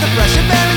the pressure man